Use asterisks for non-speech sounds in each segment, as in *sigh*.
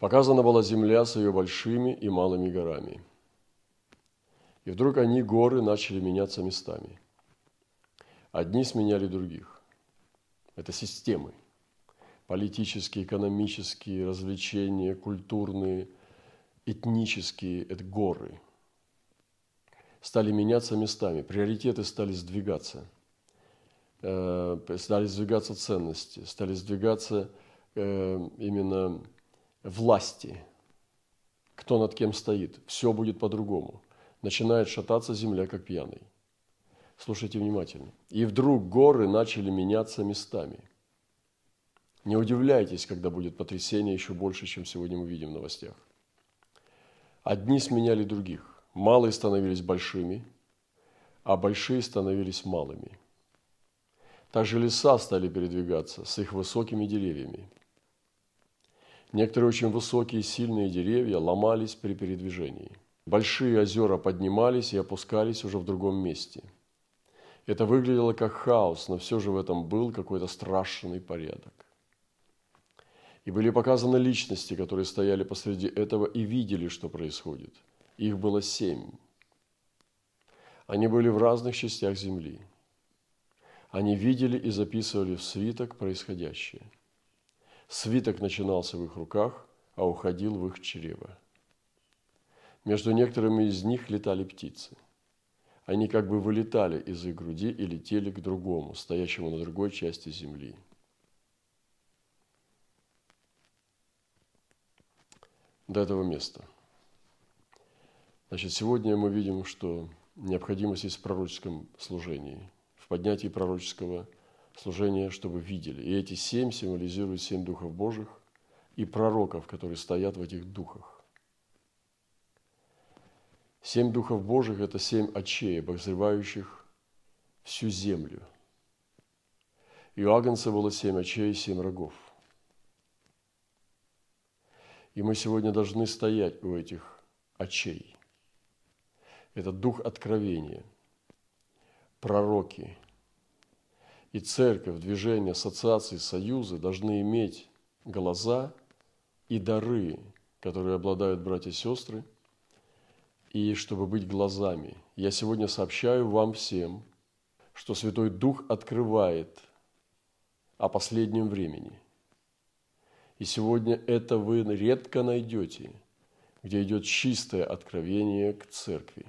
Показана была земля с ее большими и малыми горами. И вдруг они, горы, начали меняться местами. Одни сменяли других. Это системы. Политические, экономические, развлечения, культурные, этнические – это горы. Стали меняться местами, приоритеты стали сдвигаться. Э, стали сдвигаться ценности, стали сдвигаться э, именно власти, кто над кем стоит. Все будет по-другому. Начинает шататься земля, как пьяный. Слушайте внимательно. И вдруг горы начали меняться местами. Не удивляйтесь, когда будет потрясение еще больше, чем сегодня мы видим в новостях. Одни сменяли других. Малые становились большими, а большие становились малыми. Также леса стали передвигаться с их высокими деревьями – Некоторые очень высокие и сильные деревья ломались при передвижении. Большие озера поднимались и опускались уже в другом месте. Это выглядело как хаос, но все же в этом был какой-то страшный порядок. И были показаны личности, которые стояли посреди этого и видели, что происходит. Их было семь. Они были в разных частях земли. Они видели и записывали в свиток происходящее – Свиток начинался в их руках, а уходил в их чрево. Между некоторыми из них летали птицы. Они как бы вылетали из их груди и летели к другому, стоящему на другой части земли. До этого места. Значит, сегодня мы видим, что необходимость есть в пророческом служении, в поднятии пророческого служение, чтобы видели. И эти семь символизируют семь духов Божьих и пророков, которые стоят в этих духах. Семь духов Божьих – это семь очей, обозревающих всю землю. И у Агнца было семь очей и семь рогов. И мы сегодня должны стоять у этих очей. Это дух откровения, пророки – и церковь, движение, ассоциации, союзы должны иметь глаза и дары, которые обладают братья и сестры, и чтобы быть глазами. Я сегодня сообщаю вам всем, что Святой Дух открывает о последнем времени. И сегодня это вы редко найдете, где идет чистое откровение к церкви.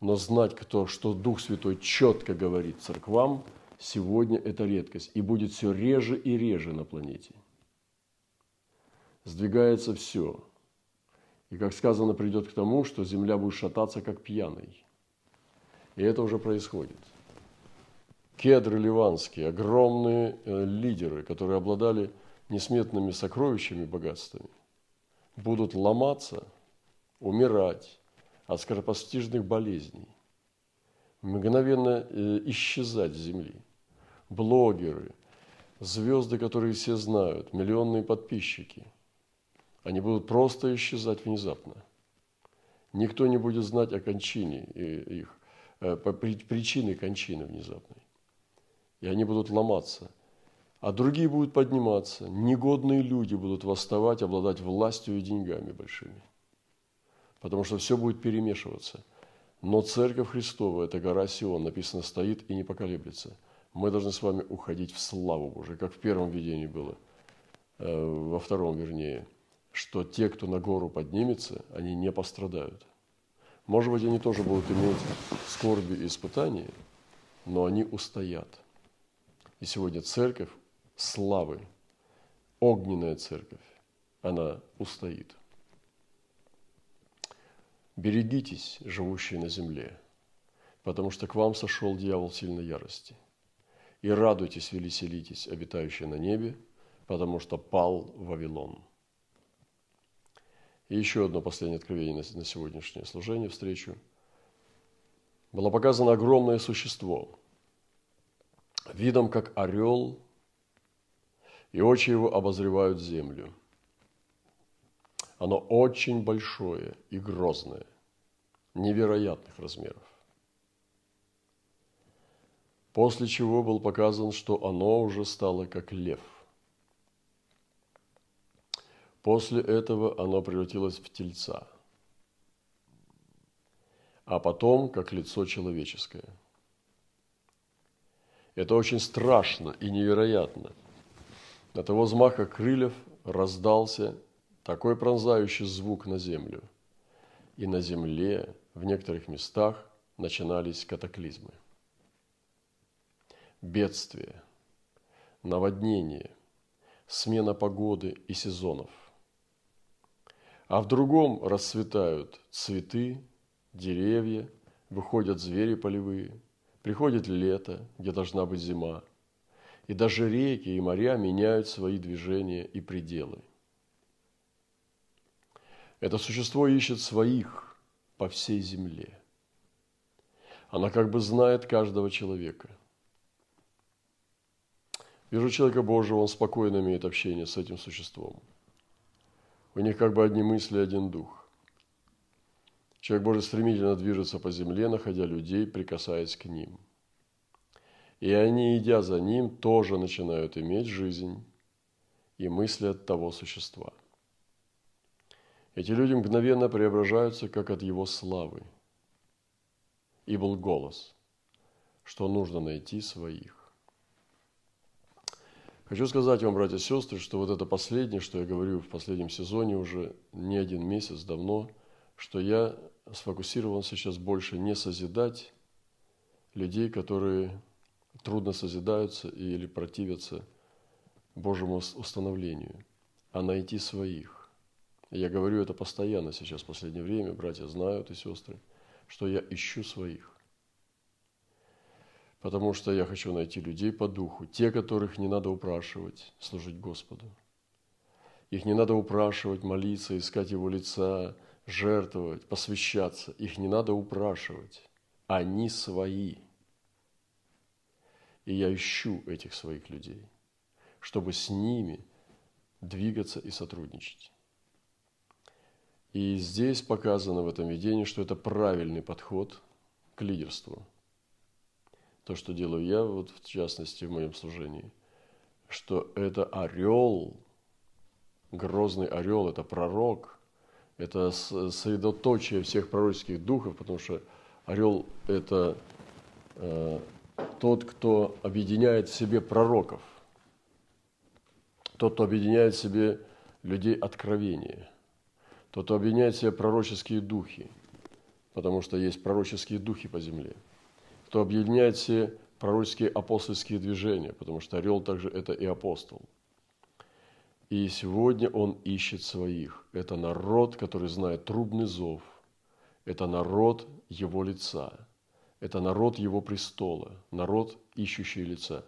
Но знать, кто, что Дух Святой четко говорит церквам – сегодня это редкость и будет все реже и реже на планете. Сдвигается все. И, как сказано, придет к тому, что Земля будет шататься, как пьяный. И это уже происходит. Кедры ливанские, огромные э, лидеры, которые обладали несметными сокровищами, богатствами, будут ломаться, умирать от скоропостижных болезней, мгновенно э, исчезать с земли – блогеры, звезды, которые все знают, миллионные подписчики, они будут просто исчезать внезапно. Никто не будет знать о кончине их, э, причины кончины внезапной. И они будут ломаться. А другие будут подниматься. Негодные люди будут восставать, обладать властью и деньгами большими. Потому что все будет перемешиваться. Но Церковь Христова, это гора Сион, написано, стоит и не поколеблется – мы должны с вами уходить в славу Божию, как в первом видении было, э, во втором вернее, что те, кто на гору поднимется, они не пострадают. Может быть, они тоже будут иметь скорби и испытания, но они устоят. И сегодня церковь славы, огненная церковь, она устоит. Берегитесь, живущие на земле, потому что к вам сошел дьявол сильной ярости – и радуйтесь, веселитесь, обитающие на небе, потому что пал Вавилон. И еще одно последнее откровение на сегодняшнее служение, встречу. Было показано огромное существо, видом как орел, и очи его обозревают землю. Оно очень большое и грозное, невероятных размеров после чего был показан, что оно уже стало как лев. После этого оно превратилось в тельца, а потом как лицо человеческое. Это очень страшно и невероятно. От его взмаха крыльев раздался такой пронзающий звук на землю. И на земле в некоторых местах начинались катаклизмы. Бедствия, наводнение, смена погоды и сезонов. А в другом расцветают цветы, деревья, выходят звери полевые, приходит лето, где должна быть зима, и даже реки и моря меняют свои движения и пределы – это существо ищет своих по всей земле. Она как бы знает каждого человека. Вижу человека Божьего, он спокойно имеет общение с этим существом. У них как бы одни мысли, один дух. Человек Божий стремительно движется по земле, находя людей, прикасаясь к ним. И они, идя за ним, тоже начинают иметь жизнь и мысли от того существа – эти люди мгновенно преображаются, как от его славы. И был голос, что нужно найти своих. Хочу сказать вам, братья и сестры, что вот это последнее, что я говорю в последнем сезоне уже не один месяц давно, что я сфокусирован сейчас больше не созидать людей, которые трудно созидаются или противятся Божьему установлению, а найти своих. Я говорю это постоянно сейчас, в последнее время, братья знают и сестры, что я ищу своих. Потому что я хочу найти людей по духу, те, которых не надо упрашивать служить Господу. Их не надо упрашивать, молиться, искать Его лица, жертвовать, посвящаться. Их не надо упрашивать. Они свои. И я ищу этих своих людей, чтобы с ними двигаться и сотрудничать. И здесь показано в этом видении, что это правильный подход к лидерству. То, что делаю я, вот в частности, в моем служении, что это орел, грозный орел, это пророк, это средоточие всех пророческих духов, потому что орел – это э, тот, кто объединяет в себе пророков, тот, кто объединяет в себе людей откровения – тот объединяет в себе пророческие духи, потому что есть пророческие духи по земле. Кто объединяет все пророческие апостольские движения, потому что орел также это и апостол. И сегодня он ищет своих. Это народ, который знает трубный зов. Это народ его лица. Это народ его престола. Народ, ищущий лица.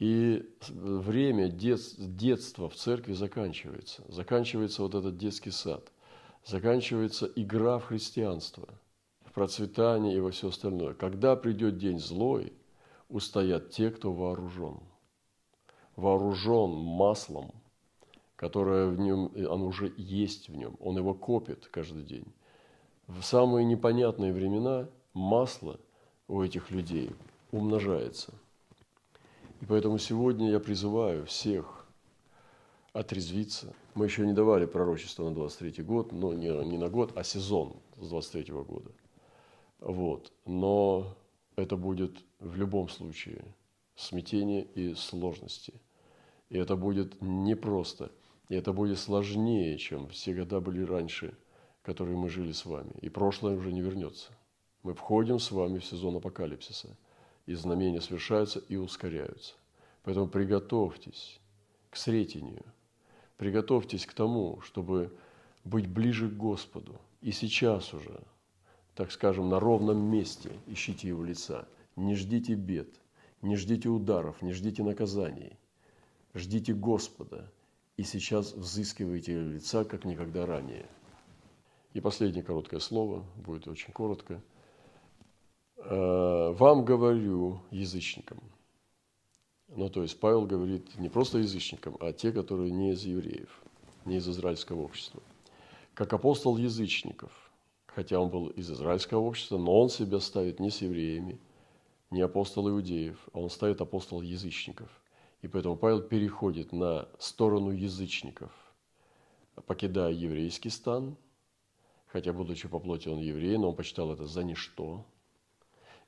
И время детства в церкви заканчивается. Заканчивается вот этот детский сад заканчивается игра в христианство, процветание и во все остальное. Когда придет день злой, устоят те, кто вооружен. Вооружен маслом, которое в нем, оно уже есть в нем, он его копит каждый день. В самые непонятные времена масло у этих людей умножается. И поэтому сегодня я призываю всех отрезвиться – мы еще не давали пророчество на 23 год, но не, не на год, а сезон с 23 года. Вот. Но это будет в любом случае смятение и сложности. И это будет непросто. И это будет сложнее, чем все года были раньше, которые мы жили с вами. И прошлое уже не вернется. Мы входим с вами в сезон апокалипсиса. И знамения совершаются и ускоряются. Поэтому приготовьтесь к сретению – Приготовьтесь к тому, чтобы быть ближе к Господу. И сейчас уже, так скажем, на ровном месте ищите Его лица. Не ждите бед, не ждите ударов, не ждите наказаний. Ждите Господа и сейчас взыскивайте лица, как никогда ранее. И последнее короткое слово, будет очень коротко. «Э, «Вам говорю, язычникам, ну, то есть Павел говорит не просто язычникам, а те, которые не из евреев, не из израильского общества. Как апостол язычников, хотя он был из израильского общества, но он себя ставит не с евреями, не апостол иудеев, а он ставит апостол язычников. И поэтому Павел переходит на сторону язычников, покидая еврейский стан, хотя, будучи по плоти он еврей, но он почитал это за ничто.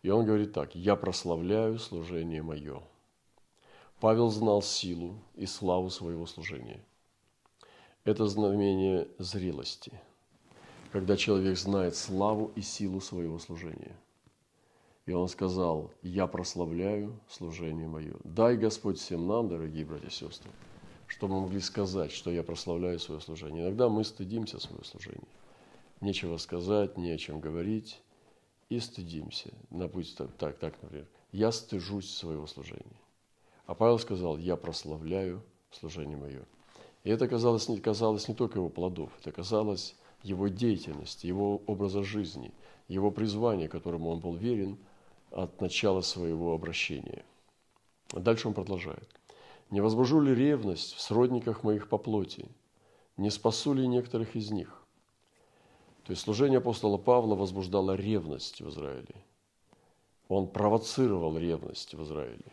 И он говорит так, «Я прославляю служение мое». Павел знал силу и славу своего служения. Это знамение зрелости, когда человек знает славу и силу своего служения. И он сказал, «Я прославляю служение мое». Дай, Господь, всем нам, дорогие братья и сестры, чтобы мы могли сказать, что я прославляю свое служение. Иногда мы стыдимся своего служения. Нечего сказать, не о чем говорить, и стыдимся. Допустим, так, так, например, я стыжусь своего служения. А Павел сказал, я прославляю служение мое. И это казалось, казалось не только его плодов, это казалось его деятельности, его образа жизни, его призвания, которому он был верен от начала своего обращения. Дальше он продолжает. «Не возбужу ли ревность в сродниках моих по плоти? Не спасу ли некоторых из них?» То есть служение апостола Павла возбуждало ревность в Израиле. Он провоцировал ревность в Израиле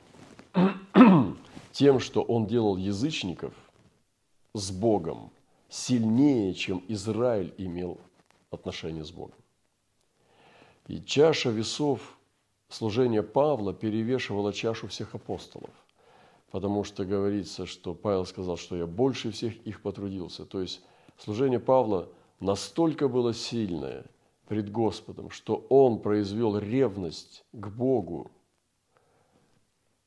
*clears throat* тем, что он делал язычников с Богом сильнее, чем Израиль имел отношение с Богом. И чаша весов служения Павла перевешивала чашу всех апостолов, потому что говорится, что Павел сказал, что я больше всех их потрудился. То есть служение Павла настолько было сильное пред Господом, что он произвел ревность к Богу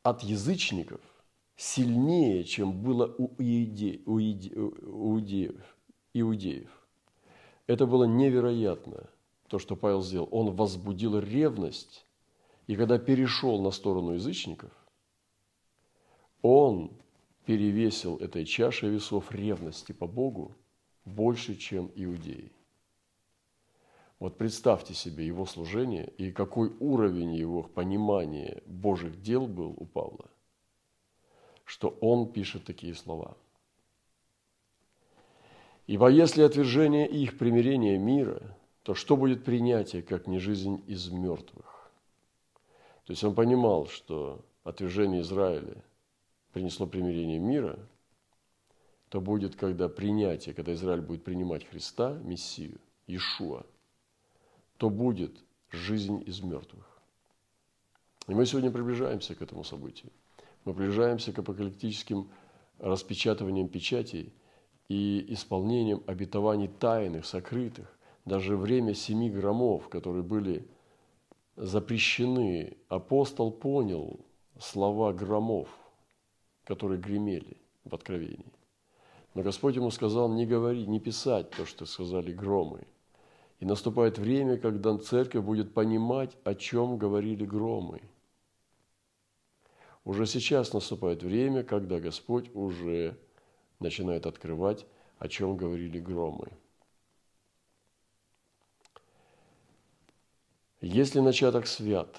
от язычников сильнее, чем было у, иуде, у иудеев, иудеев. Это было невероятно, то, что Павел сделал. Он возбудил ревность, и когда перешел на сторону язычников, он перевесил этой чашей весов ревности по Богу больше, чем иудеи. Вот представьте себе его служение и какой уровень его понимания Божьих дел был у Павла, что он пишет такие слова. «Ибо если отвержение их примирение мира, то что будет принятие, как не жизнь из мертвых?» То есть он понимал, что отвержение Израиля принесло примирение мира, то будет, когда принятие, когда Израиль будет принимать Христа, Мессию, Иешуа – то будет жизнь из мертвых. И мы сегодня приближаемся к этому событию. Мы приближаемся к апокалиптическим распечатываниям печатей и исполнением обетований тайных, сокрытых. Даже время семи громов, которые были запрещены, апостол понял слова громов, которые гремели в Откровении. Но Господь ему сказал не говорить, не писать то, что сказали громы – и наступает время, когда церковь будет понимать, о чем говорили громы. Уже сейчас наступает время, когда Господь уже начинает открывать, о чем говорили громы. Если начаток свят,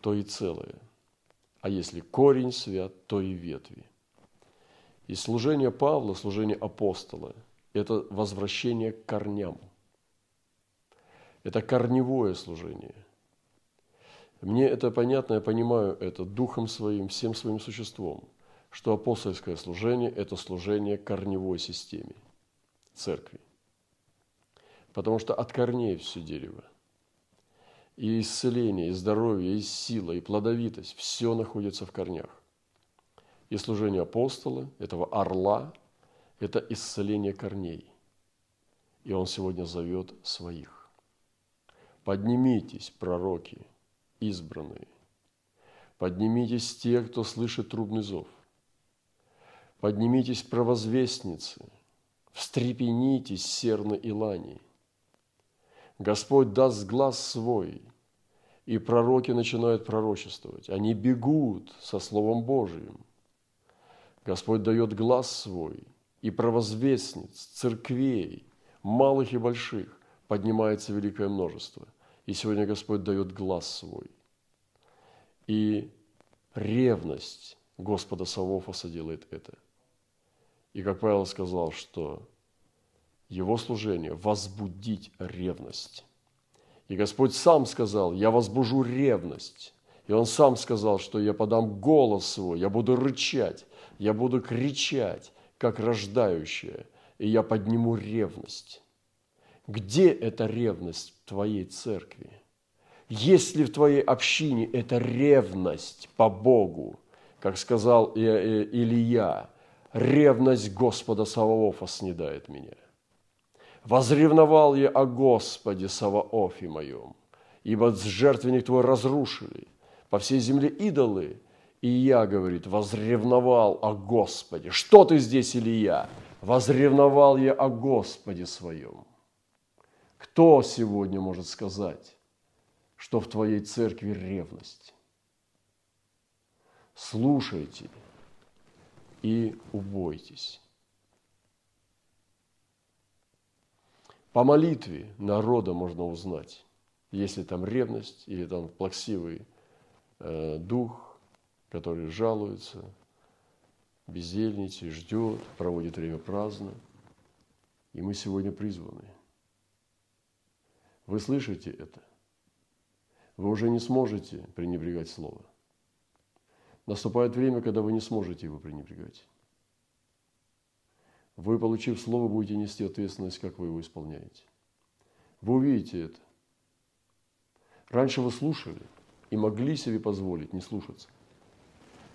то и целое, а если корень свят, то и ветви. И служение Павла, служение апостола – это возвращение к корням – это корневое служение. Мне это понятно, я понимаю это духом своим, всем своим существом, что апостольское служение – это служение корневой системе церкви. Потому что от корней все дерево. И исцеление, и здоровье, и сила, и плодовитость – все находится в корнях. И служение апостола, этого орла – это исцеление корней. И он сегодня зовет своих. Поднимитесь, пророки, избранные. Поднимитесь те, кто слышит трубный зов. Поднимитесь, провозвестницы, встрепенитесь, серны и лани. Господь даст глаз свой, и пророки начинают пророчествовать. Они бегут со Словом Божиим. Господь дает глаз свой, и провозвестниц, церквей, малых и больших, поднимается великое множество – и сегодня Господь дает глаз свой. И ревность Господа Савофоса делает это. И как Павел сказал, что его служение – возбудить ревность. И Господь сам сказал, я возбужу ревность. И Он сам сказал, что я подам голос свой, я буду рычать, я буду кричать, как рождающая. и я подниму ревность. Где эта ревность твоей церкви? Есть ли в твоей общине эта ревность по Богу, как сказал Илья, ревность Господа Саваофа снедает меня. Возревновал я о Господе Саваофе моем, ибо жертвенник твой разрушили, по всей земле идолы, и я, говорит, возревновал о Господе. Что ты здесь, Илья? Возревновал я о Господе своем. Кто сегодня может сказать, что в твоей церкви ревность? Слушайте и убойтесь. По молитве народа можно узнать, если там ревность или там плаксивый э, дух, который жалуется, бездельничает, ждет, проводит время праздно. И мы сегодня призваны. Вы слышите это? Вы уже не сможете пренебрегать Слово. Наступает время, когда вы не сможете его пренебрегать. Вы, получив Слово, будете нести ответственность, как вы его исполняете. Вы увидите это. Раньше вы слушали и могли себе позволить не слушаться.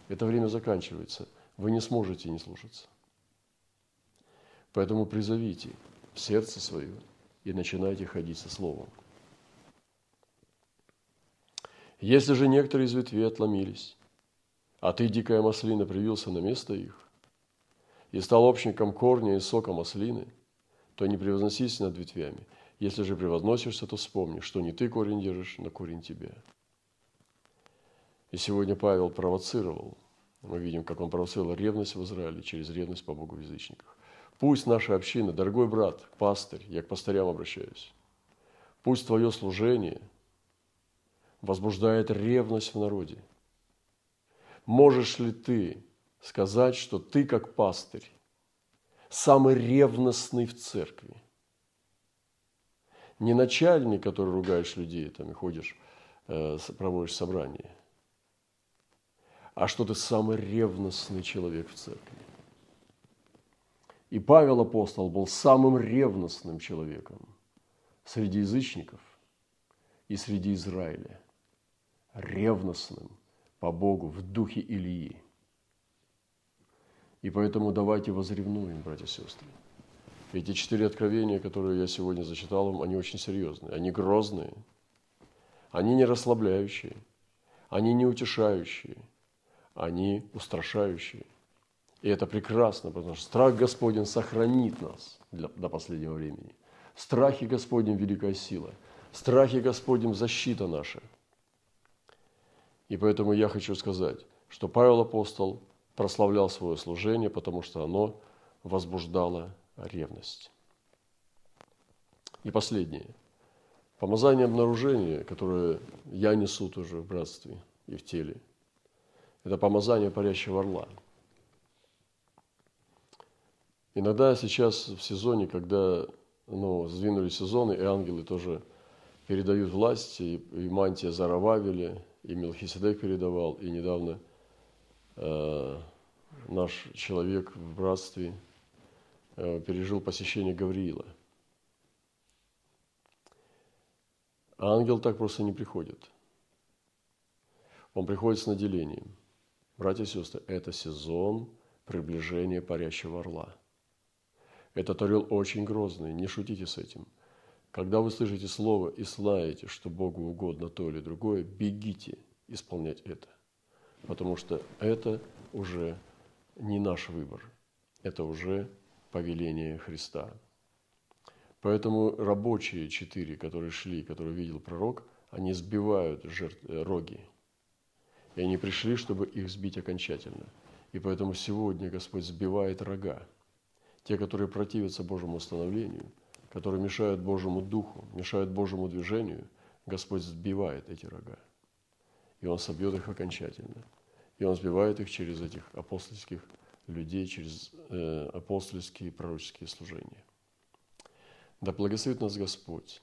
Это время заканчивается. Вы не сможете не слушаться. Поэтому призовите в сердце свое и начинайте ходить со Словом. Если же некоторые из ветвей отломились, а ты, дикая маслина, привился на место их, и стал общником корня и сока маслины, то не превозносись над ветвями. Если же превозносишься, то вспомни, что не ты корень держишь, но корень тебя. И сегодня Павел провоцировал. Мы видим, как он провоцировал ревность в Израиле через ревность по Богу в язычниках. Пусть наша община, дорогой брат, пастырь, я к пастырям обращаюсь, пусть твое служение возбуждает ревность в народе – Можешь ли ты сказать, что ты как пастырь самый ревностный в церкви? Не начальник, который ругаешь людей там и ходишь, э, проводишь собрание, а что ты самый ревностный человек в церкви. И Павел апостол был самым ревностным человеком среди язычников и среди Израиля. Ревностным – по Богу в духе Ильи. И поэтому давайте возревнуем, братья и сестры. Эти четыре откровения, которые я сегодня зачитал вам, они очень серьезные, они грозные, они не расслабляющие, они не утешающие, они устрашающие. И это прекрасно, потому что страх Господень сохранит нас для, до последнего времени. В страхе Господнем великая сила. В страхе Господнем защита наша – и поэтому я хочу сказать, что Павел апостол прославлял свое служение, потому что оно возбуждало ревность. И последнее. Помазание обнаружения, которое я несу тоже в братстве и в теле, это помазание парящего орла. Иногда сейчас в сезоне, когда ну, сдвинули сезоны, и ангелы тоже передают власть, и, и мантия Зарававеля, и Мелхиседек передавал, и недавно э, наш человек в братстве э, пережил посещение Гавриила. А ангел так просто не приходит. Он приходит с наделением. Братья и сестры, это сезон приближения парящего орла. Этот орел очень грозный, не шутите с этим – когда вы слышите слово и знаете, что Богу угодно то или другое, бегите исполнять это. Потому что это уже не наш выбор, это уже повеление Христа. Поэтому рабочие четыре, которые шли, которые видел пророк, они сбивают жертв, э, роги. И они пришли, чтобы их сбить окончательно. И поэтому сегодня Господь сбивает рога. Те, которые противятся Божьему установлению – которые мешают Божьему Духу, мешают Божьему движению, Господь сбивает эти рога. И Он собьет их окончательно. И Он сбивает их через этих апостольских людей, через э, апостольские и пророческие служения. Да благословит нас Господь